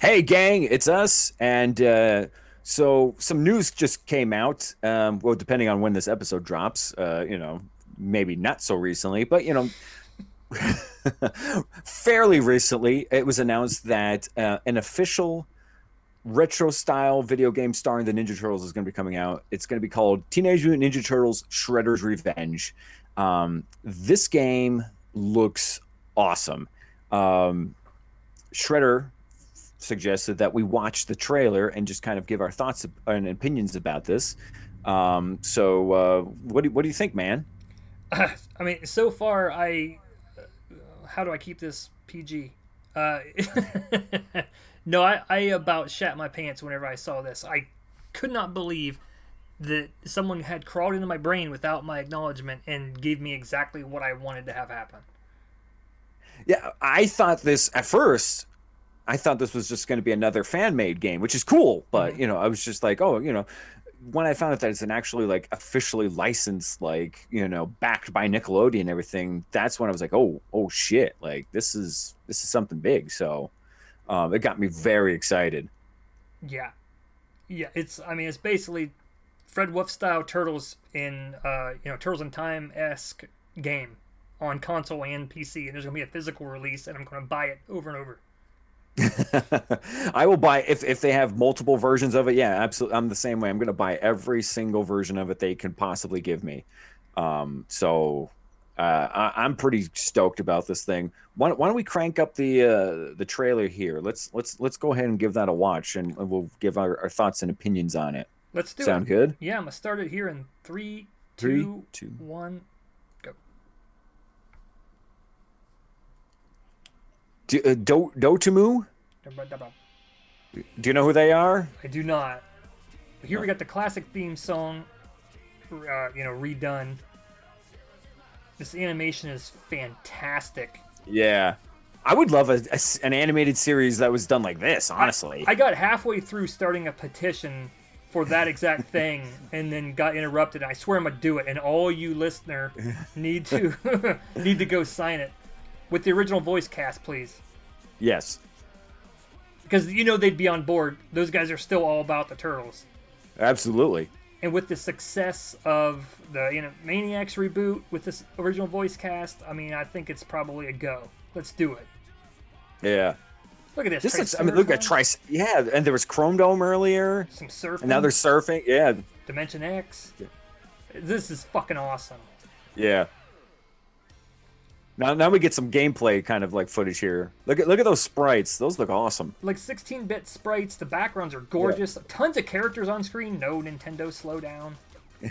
Hey, gang, it's us. And uh, so some news just came out. Um, well, depending on when this episode drops, uh, you know, maybe not so recently, but, you know, fairly recently, it was announced that uh, an official retro style video game starring the Ninja Turtles is going to be coming out. It's going to be called Teenage Mutant Ninja Turtles Shredder's Revenge. Um, this game looks awesome. Um, Shredder suggested that we watch the trailer and just kind of give our thoughts and opinions about this. Um, so, uh, what do what do you think, man? Uh, I mean, so far, I uh, how do I keep this PG? Uh, no, I, I about shat my pants whenever I saw this. I could not believe that someone had crawled into my brain without my acknowledgement and gave me exactly what I wanted to have happen. Yeah, I thought this at first. I thought this was just going to be another fan made game, which is cool. But mm-hmm. you know, I was just like, oh, you know, when I found out that it's an actually like officially licensed, like you know, backed by Nickelodeon and everything, that's when I was like, oh, oh shit, like this is this is something big. So um, it got me very excited. Yeah, yeah. It's I mean, it's basically Fred Wolf style Turtles in uh, you know Turtles in Time esque game on console and PC, and there's gonna be a physical release, and I'm gonna buy it over and over. I will buy if if they have multiple versions of it. Yeah, absolutely. I'm the same way. I'm going to buy every single version of it they can possibly give me. Um, so uh, I, am pretty stoked about this thing. Why, why, don't we crank up the uh, the trailer here? Let's let's let's go ahead and give that a watch, and we'll give our, our thoughts and opinions on it. Let's do Sound it. good? Yeah, I'm gonna start it here in three, three, two, two. one. Do, uh, Do Dotemu? Do you know who they are? I do not. Here we got the classic theme song, uh, you know, redone. This animation is fantastic. Yeah. I would love a, a, an animated series that was done like this, honestly. I, I got halfway through starting a petition for that exact thing and then got interrupted. I swear I'm gonna do it, and all you listener need to need to go sign it with the original voice cast, please. Yes. Because you know they'd be on board. Those guys are still all about the turtles. Absolutely. And with the success of the you know Maniacs reboot with this original voice cast, I mean, I think it's probably a go. Let's do it. Yeah. Look at this. This looks. I mean, look at Trice. Yeah, and there was Chrome Dome earlier. Some surfing. And now they're surfing. Yeah. Dimension X. Yeah. This is fucking awesome. Yeah. Now, now we get some gameplay kind of like footage here. Look at look at those sprites; those look awesome. Like 16-bit sprites. The backgrounds are gorgeous. Yeah. Tons of characters on screen. No Nintendo slowdown.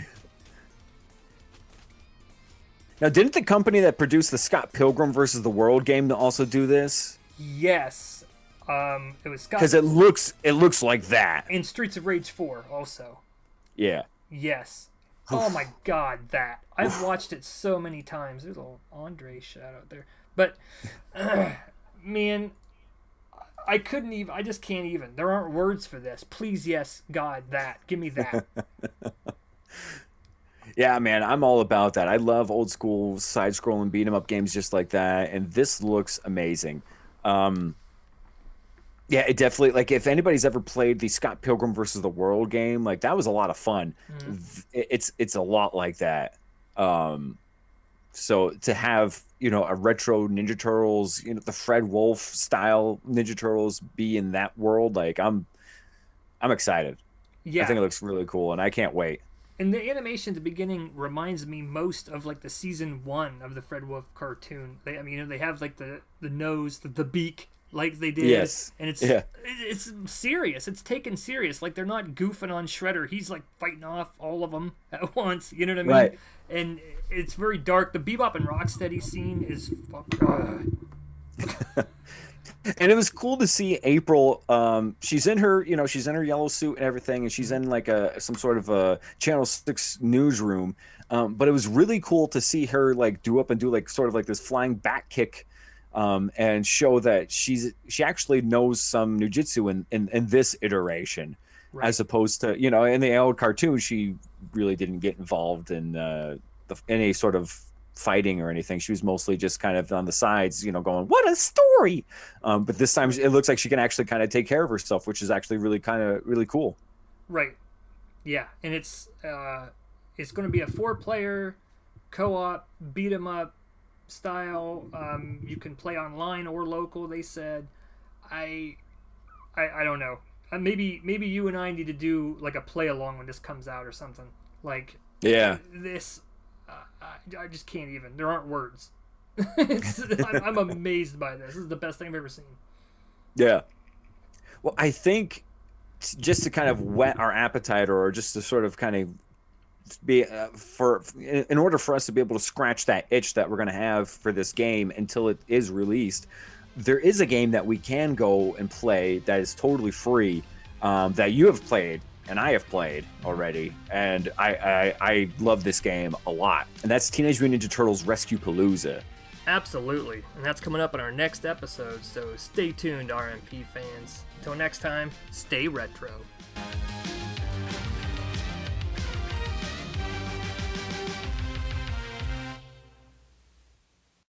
now, didn't the company that produced the Scott Pilgrim versus the World game also do this? Yes, um, it was Scott. Because it looks it looks like that. In Streets of Rage 4, also. Yeah. Yes. Oh my god, that I've watched it so many times. There's a little Andre shout out there, but uh, man, I couldn't even. I just can't even. There aren't words for this. Please, yes, God, that. Give me that. yeah, man, I'm all about that. I love old school side-scrolling beat 'em up games just like that, and this looks amazing. Um, yeah, it definitely like if anybody's ever played the Scott Pilgrim versus the World game, like that was a lot of fun. Mm. It's it's a lot like that. Um, so to have you know a retro Ninja Turtles, you know the Fred Wolf style Ninja Turtles be in that world, like I'm I'm excited. Yeah, I think it looks really cool, and I can't wait. And the animation at the beginning reminds me most of like the season one of the Fred Wolf cartoon. They, I mean, you know, they have like the the nose, the, the beak, like they did. Yes. And it's yeah. it's serious. It's taken serious. Like they're not goofing on Shredder. He's like fighting off all of them at once. You know what I mean? Right. And it's very dark. The Bebop and Rocksteady scene is and it was cool to see April. Um, she's in her, you know, she's in her yellow suit and everything, and she's in like a some sort of a Channel Six newsroom. Um, but it was really cool to see her like do up and do like sort of like this flying back kick um, and show that she's she actually knows some jujitsu in, in, in this iteration, right. as opposed to you know in the old cartoon she really didn't get involved in uh, the, any sort of fighting or anything. She was mostly just kind of on the sides, you know, going, "What a story!" Um, but this time it looks like she can actually kind of take care of herself, which is actually really kind of really cool. Right. Yeah, and it's uh, it's going to be a four-player co-op beat 'em up style. Um, you can play online or local. They said, I, I, I don't know. Uh, maybe maybe you and I need to do like a play along when this comes out or something. Like yeah, this uh, I, I, just can't even. There aren't words. I'm, I'm amazed by this. This is the best thing I've ever seen. Yeah. Well, I think just to kind of whet our appetite or just to sort of kind of be uh, for in order for us to be able to scratch that itch that we're going to have for this game until it is released there is a game that we can go and play that is totally free um, that you have played and I have played already, and I, I, I love this game a lot, and that's Teenage Mutant Ninja Turtles Rescue Palooza. Absolutely, and that's coming up in our next episode. So stay tuned, RMP fans. Until next time, stay retro.